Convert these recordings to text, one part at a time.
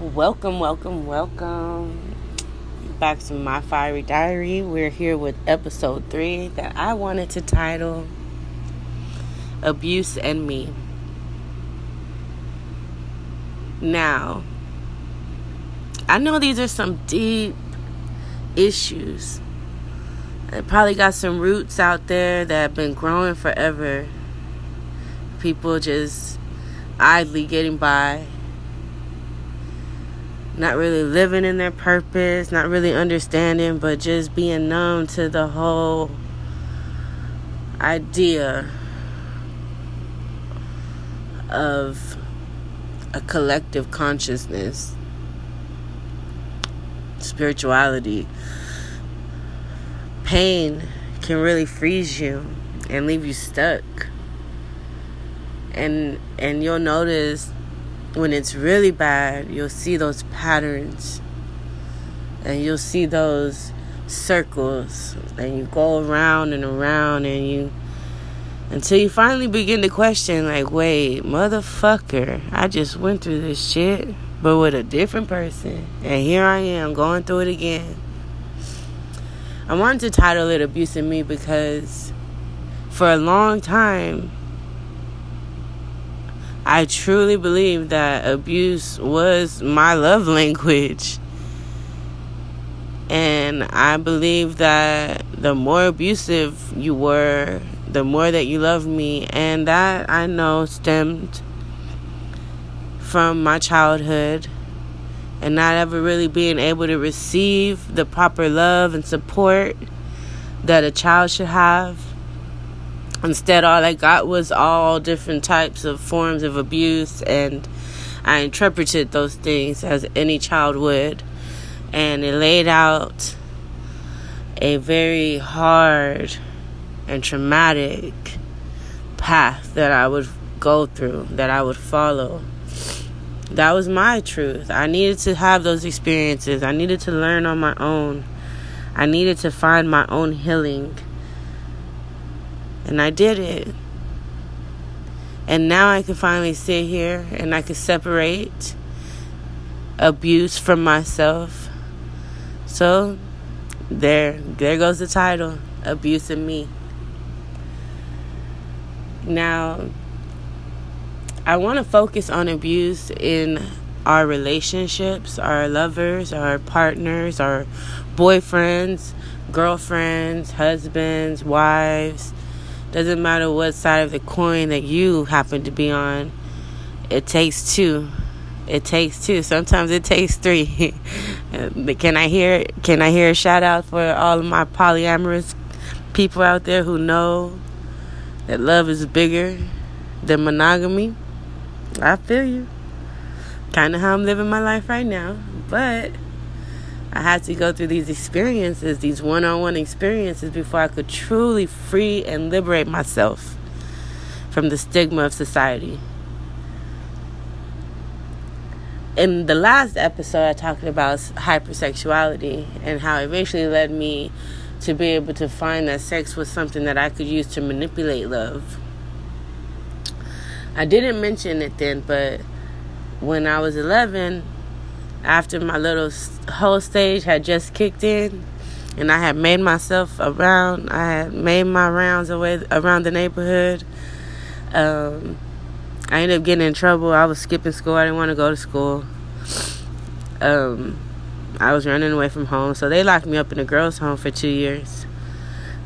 Welcome, welcome, welcome back to my fiery diary. We're here with episode three that I wanted to title Abuse and Me. Now, I know these are some deep issues. It probably got some roots out there that have been growing forever. People just idly getting by not really living in their purpose, not really understanding, but just being numb to the whole idea of a collective consciousness, spirituality. Pain can really freeze you and leave you stuck. And and you'll notice when it's really bad, you'll see those patterns. And you'll see those circles. And you go around and around and you until you finally begin to question like wait motherfucker i just went through this shit but with a different person. And here i am going through it again. I wanted to title it abuse in me because for a long time I truly believe that abuse was my love language. And I believe that the more abusive you were, the more that you loved me. And that I know stemmed from my childhood and not ever really being able to receive the proper love and support that a child should have Instead, all I got was all different types of forms of abuse, and I interpreted those things as any child would. And it laid out a very hard and traumatic path that I would go through, that I would follow. That was my truth. I needed to have those experiences. I needed to learn on my own. I needed to find my own healing. And I did it. And now I can finally sit here and I can separate abuse from myself. So there there goes the title, Abuse in Me. Now I want to focus on abuse in our relationships, our lovers, our partners, our boyfriends, girlfriends, husbands, wives, doesn't matter what side of the coin that you happen to be on. It takes two. It takes two. Sometimes it takes three. can I hear can I hear a shout out for all of my polyamorous people out there who know that love is bigger than monogamy? I feel you. Kind of how I'm living my life right now, but I had to go through these experiences, these one on one experiences, before I could truly free and liberate myself from the stigma of society. In the last episode, I talked about hypersexuality and how it eventually led me to be able to find that sex was something that I could use to manipulate love. I didn't mention it then, but when I was 11, after my little whole stage had just kicked in and I had made myself around, I had made my rounds away around the neighborhood. Um, I ended up getting in trouble. I was skipping school. I didn't want to go to school. Um, I was running away from home, so they locked me up in a girls' home for two years.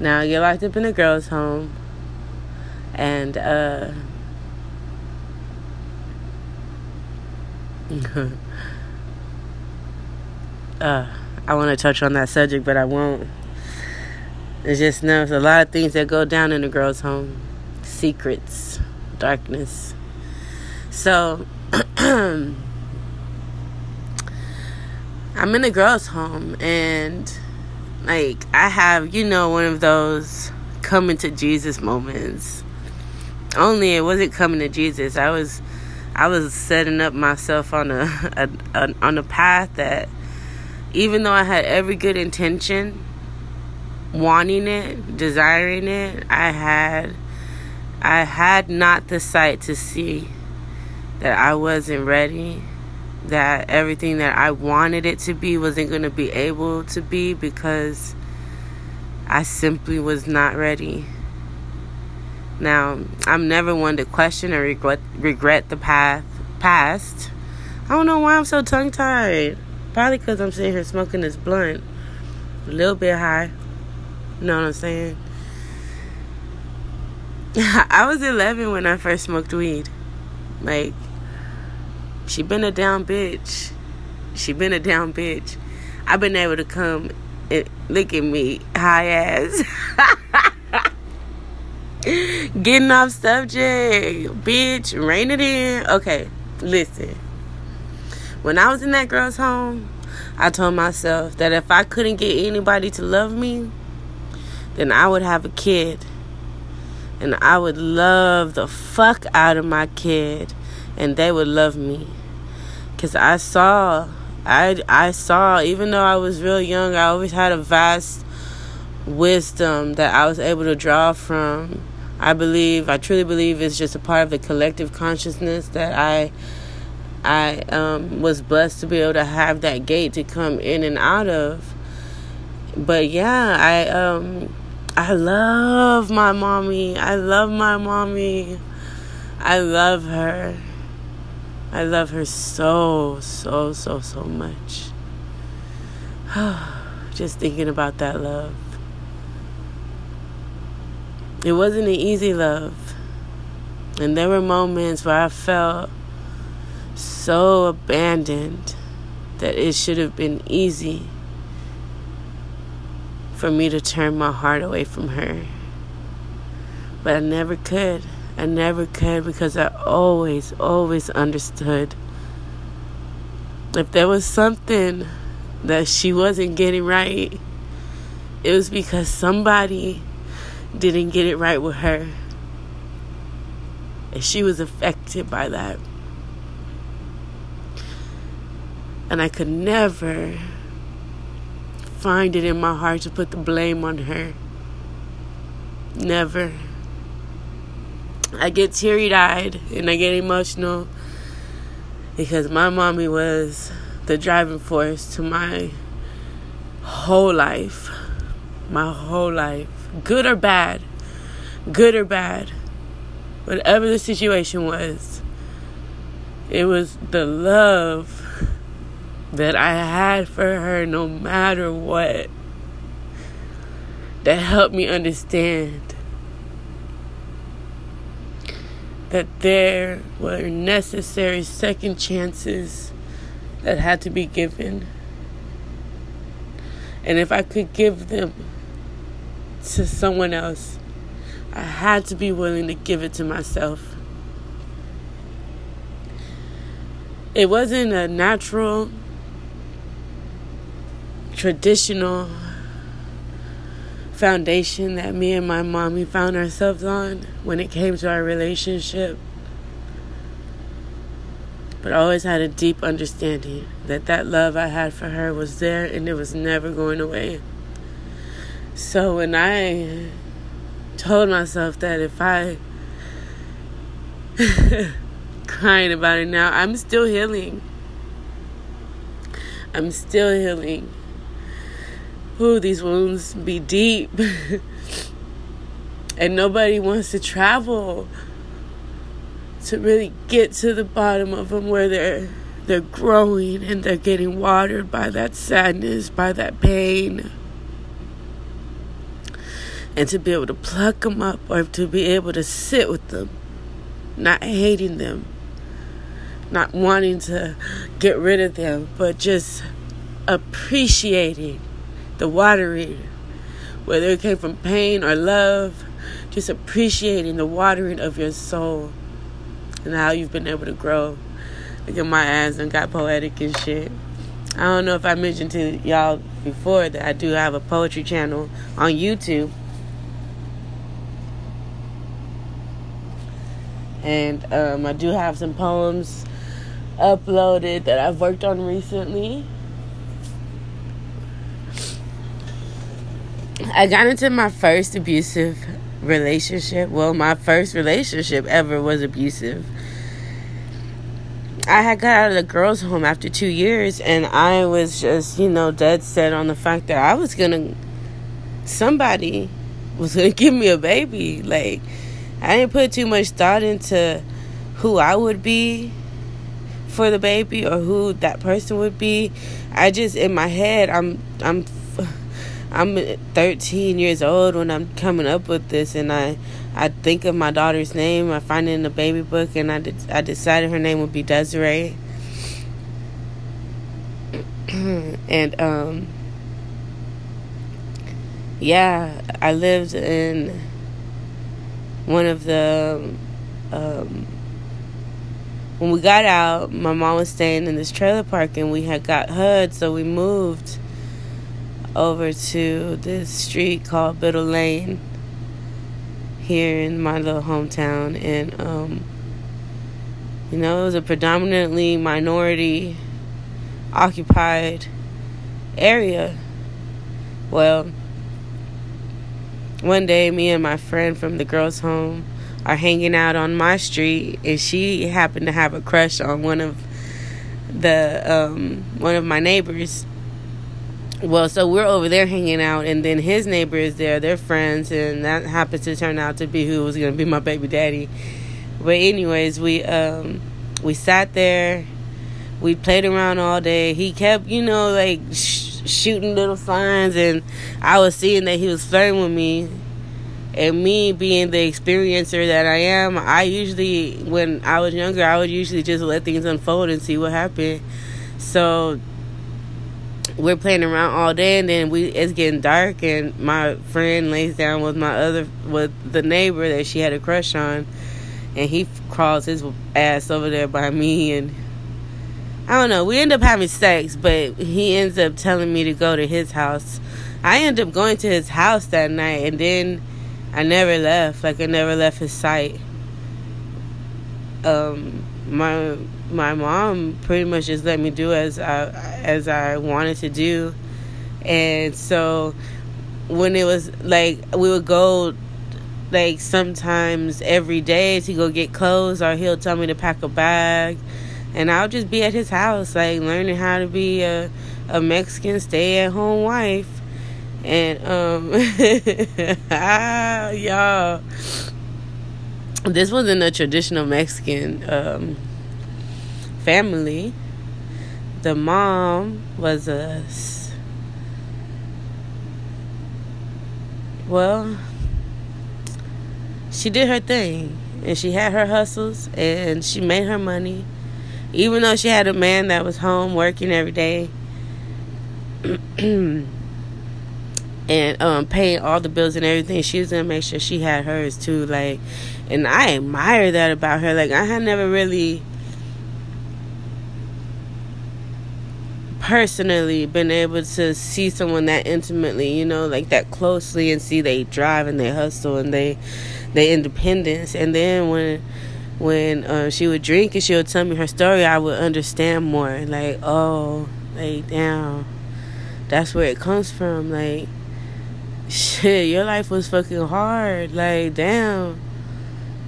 Now I get locked up in a girls' home, and uh, uh, I want to touch on that subject, but I won't. It's just no, there's a lot of things that go down in a girl's home, secrets, darkness. So I'm in a girl's home, and like I have, you know, one of those coming to Jesus moments. Only it wasn't coming to Jesus. I was, I was setting up myself on a, a, a on a path that even though I had every good intention, wanting it, desiring it, I had I had not the sight to see that I wasn't ready, that everything that I wanted it to be wasn't going to be able to be because I simply was not ready. Now, I'm never one to question or regret regret the path past. I don't know why I'm so tongue tied. Probably because I'm sitting here smoking this blunt, a little bit high. You know what I'm saying? I was 11 when I first smoked weed. Like, she been a down bitch. She been a down bitch. I've been able to come and look at me, high ass. Getting off subject, bitch, rein it in. Okay, listen. When I was in that girl's home, I told myself that if I couldn't get anybody to love me, then I would have a kid. And I would love the fuck out of my kid. And they would love me. Because I saw, I, I saw, even though I was real young, I always had a vast wisdom that I was able to draw from. I believe, I truly believe it's just a part of the collective consciousness that I I um, was blessed to be able to have that gate to come in and out of. But yeah, I um I love my mommy. I love my mommy. I love her. I love her so, so, so, so much. Just thinking about that love. It wasn't an easy love. And there were moments where I felt so abandoned that it should have been easy for me to turn my heart away from her. But I never could. I never could because I always, always understood if there was something that she wasn't getting right, it was because somebody didn't get it right with her. And she was affected by that. And I could never find it in my heart to put the blame on her. Never. I get teary eyed and I get emotional because my mommy was the driving force to my whole life. My whole life. Good or bad. Good or bad. Whatever the situation was, it was the love that I had for her no matter what that helped me understand that there were necessary second chances that had to be given. And if I could give them to someone else, I had to be willing to give it to myself. It wasn't a natural traditional foundation that me and my mommy found ourselves on when it came to our relationship. But I always had a deep understanding that that love I had for her was there and it was never going away. So when I told myself that if I crying about it now, I'm still healing. I'm still healing. Ooh, these wounds be deep. and nobody wants to travel to really get to the bottom of them where they're they're growing and they're getting watered by that sadness, by that pain. And to be able to pluck them up or to be able to sit with them, not hating them, not wanting to get rid of them, but just appreciating the watering, whether it came from pain or love, just appreciating the watering of your soul and how you've been able to grow. Look at my ass and got poetic and shit. I don't know if I mentioned to y'all before that I do have a poetry channel on YouTube. And um, I do have some poems uploaded that I've worked on recently. I got into my first abusive relationship. Well, my first relationship ever was abusive. I had got out of the girls' home after two years, and I was just, you know, dead set on the fact that I was gonna, somebody was gonna give me a baby. Like, I didn't put too much thought into who I would be for the baby or who that person would be. I just in my head, I'm, I'm, I'm 13 years old when I'm coming up with this, and I I think of my daughter's name. I find it in the baby book, and I, de- I decided her name would be Desiree. and um, yeah, I lived in one of the. Um, when we got out, my mom was staying in this trailer park, and we had got HUD, so we moved over to this street called Biddle Lane here in my little hometown, and um, you know, it was a predominantly minority occupied area. Well, one day, me and my friend from the girls' home are hanging out on my street, and she happened to have a crush on one of the um, one of my neighbors well, so we're over there hanging out, and then his neighbor is there. They're friends, and that happens to turn out to be who was going to be my baby daddy. But anyways, we um we sat there, we played around all day. He kept, you know, like sh- shooting little signs, and I was seeing that he was flirting with me. And me being the experiencer that I am, I usually, when I was younger, I would usually just let things unfold and see what happened. So we're playing around all day and then we it's getting dark and my friend lays down with my other with the neighbor that she had a crush on and he crawls his ass over there by me and I don't know, we end up having sex, but he ends up telling me to go to his house. I end up going to his house that night and then I never left, like I never left his sight. Um my my mom pretty much just let me do as I as I wanted to do, and so when it was like we would go like sometimes every day to go get clothes, or he'll tell me to pack a bag, and I'll just be at his house like learning how to be a a Mexican stay at home wife, and um ah y'all. This wasn't a traditional Mexican um, family. The mom was a well, she did her thing and she had her hustles and she made her money. Even though she had a man that was home working every day and um, paying all the bills and everything, she was gonna make sure she had hers too. Like, and I admire that about her. Like, I had never really personally been able to see someone that intimately, you know, like that closely and see they drive and they hustle and they they independence. And then when when uh, she would drink and she would tell me her story, I would understand more. Like, oh, like damn, that's where it comes from. Like, shit, your life was fucking hard. Like, damn.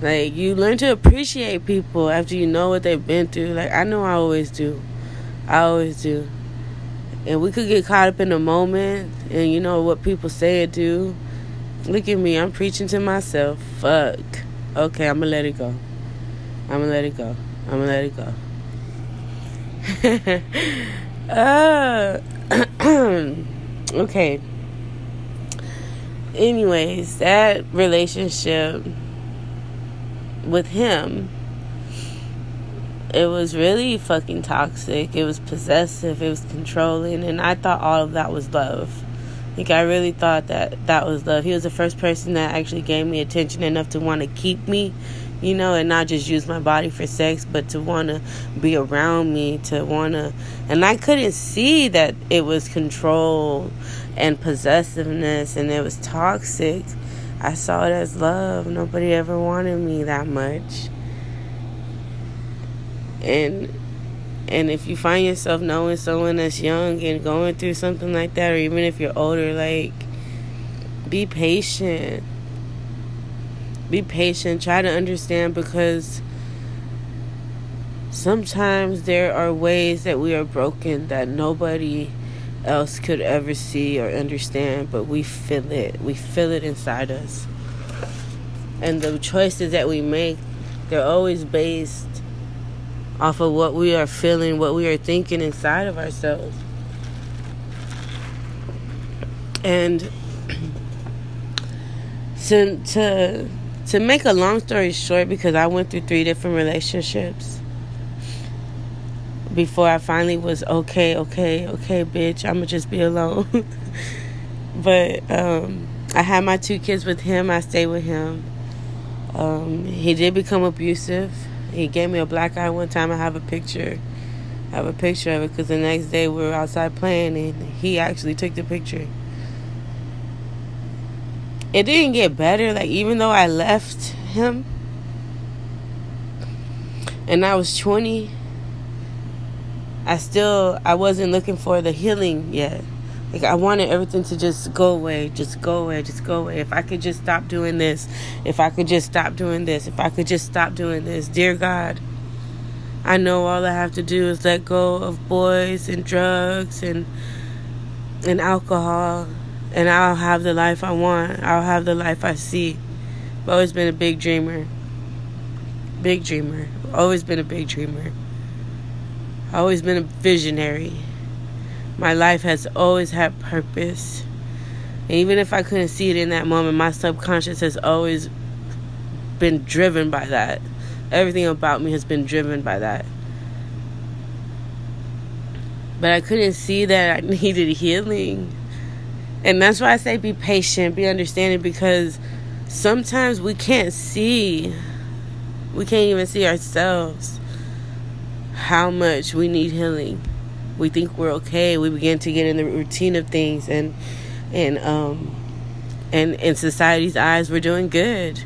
Like you learn to appreciate people after you know what they've been through. Like I know I always do. I always do and we could get caught up in the moment and you know what people say and do. Look at me, I'm preaching to myself. Fuck. Okay, I'm gonna let it go. I'm gonna let it go. I'm gonna let it go. uh, okay. Anyways, that relationship with him it was really fucking toxic. It was possessive. It was controlling, and I thought all of that was love. Like I really thought that that was love. He was the first person that actually gave me attention enough to want to keep me, you know, and not just use my body for sex, but to want to be around me, to want to. And I couldn't see that it was control and possessiveness, and it was toxic. I saw it as love. Nobody ever wanted me that much and and if you find yourself knowing someone that's young and going through something like that or even if you're older like be patient be patient try to understand because sometimes there are ways that we are broken that nobody else could ever see or understand, but we feel it. We feel it inside us. And the choices that we make, they're always based off of what we are feeling, what we are thinking inside of ourselves. And to to to make a long story short, because I went through three different relationships before I finally was okay, okay, okay, bitch, I'ma just be alone. but um, I had my two kids with him. I stayed with him. Um, he did become abusive. He gave me a black eye one time. I have a picture. I have a picture of it because the next day we were outside playing and he actually took the picture. It didn't get better. Like even though I left him and I was 20 I still I wasn't looking for the healing yet. Like I wanted everything to just go away, just go away, just go away. If I could just stop doing this, if I could just stop doing this, if I could just stop doing this, dear God, I know all I have to do is let go of boys and drugs and and alcohol and I'll have the life I want. I'll have the life I see. I've always been a big dreamer. Big dreamer. Always been a big dreamer always been a visionary. My life has always had purpose. And even if I couldn't see it in that moment, my subconscious has always been driven by that. Everything about me has been driven by that. But I couldn't see that I needed healing. And that's why I say be patient, be understanding, because sometimes we can't see. We can't even see ourselves how much we need healing. We think we're okay. We begin to get in the routine of things, and and um and in society's eyes, we're doing good.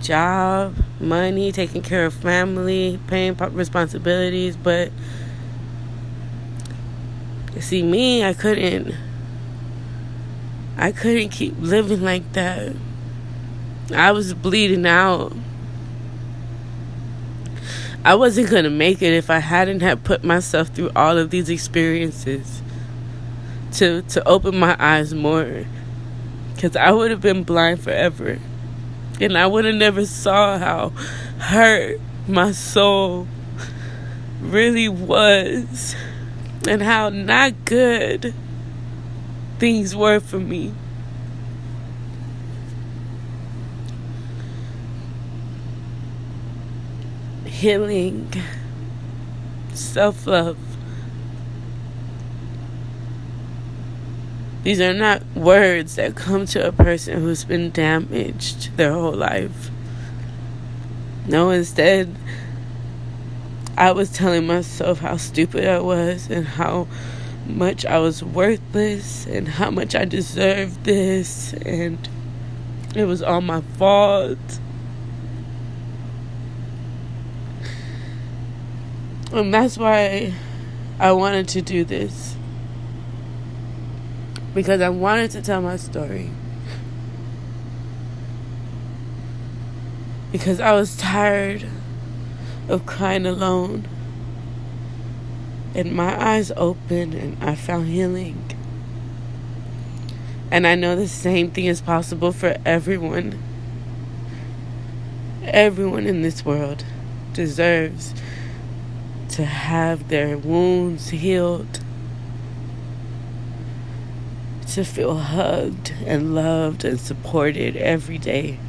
Job, money, taking care of family, paying responsibilities, but see me, I couldn't. I couldn't keep living like that. I was bleeding out. I wasn't going to make it if I hadn't had put myself through all of these experiences to to open my eyes more cuz I would have been blind forever. And I would have never saw how hurt my soul really was and how not good things were for me. Healing, self love. These are not words that come to a person who's been damaged their whole life. No, instead, I was telling myself how stupid I was and how much I was worthless and how much I deserved this and it was all my fault. And that's why I wanted to do this. Because I wanted to tell my story. Because I was tired of crying alone. And my eyes opened and I found healing. And I know the same thing is possible for everyone. Everyone in this world deserves to have their wounds healed, to feel hugged and loved and supported every day.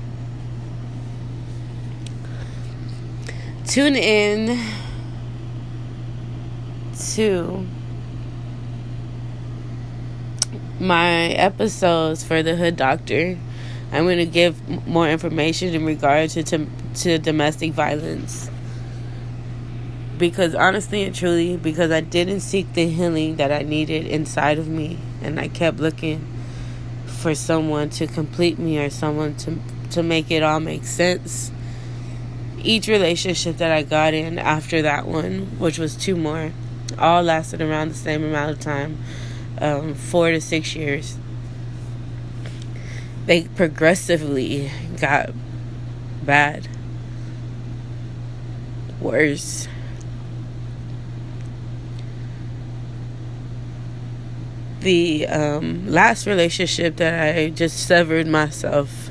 Tune in to my episodes for the Hood Doctor. I'm going to give more information in regard to, to, to domestic violence because honestly and truly because I didn't seek the healing that I needed inside of me and I kept looking for someone to complete me or someone to to make it all make sense. Each relationship that I got in after that one, which was two more, all lasted around the same amount of time, um, four to six years. They progressively got bad worse. The um, last relationship that I just severed myself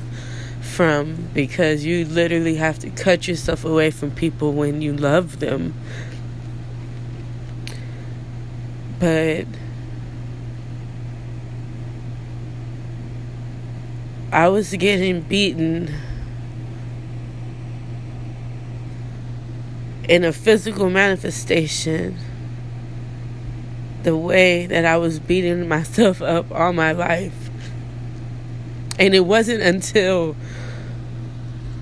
from because you literally have to cut yourself away from people when you love them. But I was getting beaten in a physical manifestation the way that I was beating myself up all my life. And it wasn't until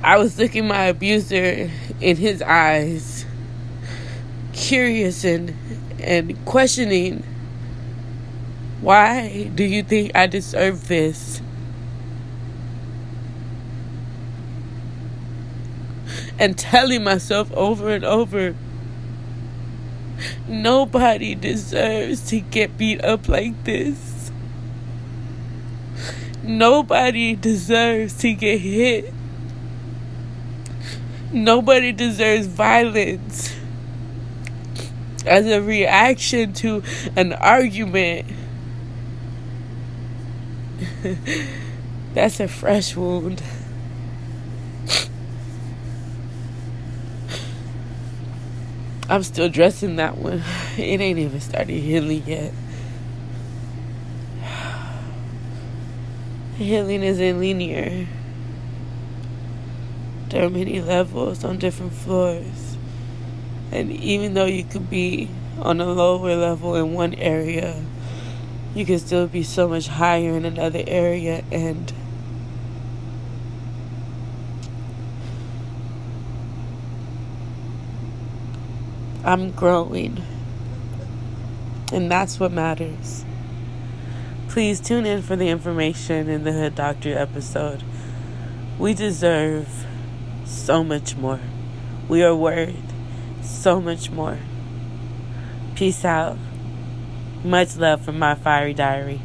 I was looking my abuser in his eyes, curious and and questioning why do you think I deserve this? And telling myself over and over Nobody deserves to get beat up like this. Nobody deserves to get hit. Nobody deserves violence as a reaction to an argument. That's a fresh wound. I'm still dressing that one. It ain't even started healing yet. Healing isn't linear. There are many levels on different floors. And even though you could be on a lower level in one area, you can still be so much higher in another area and I'm growing. And that's what matters. Please tune in for the information in the Hood Doctor episode. We deserve so much more. We are worth so much more. Peace out. Much love from my fiery diary.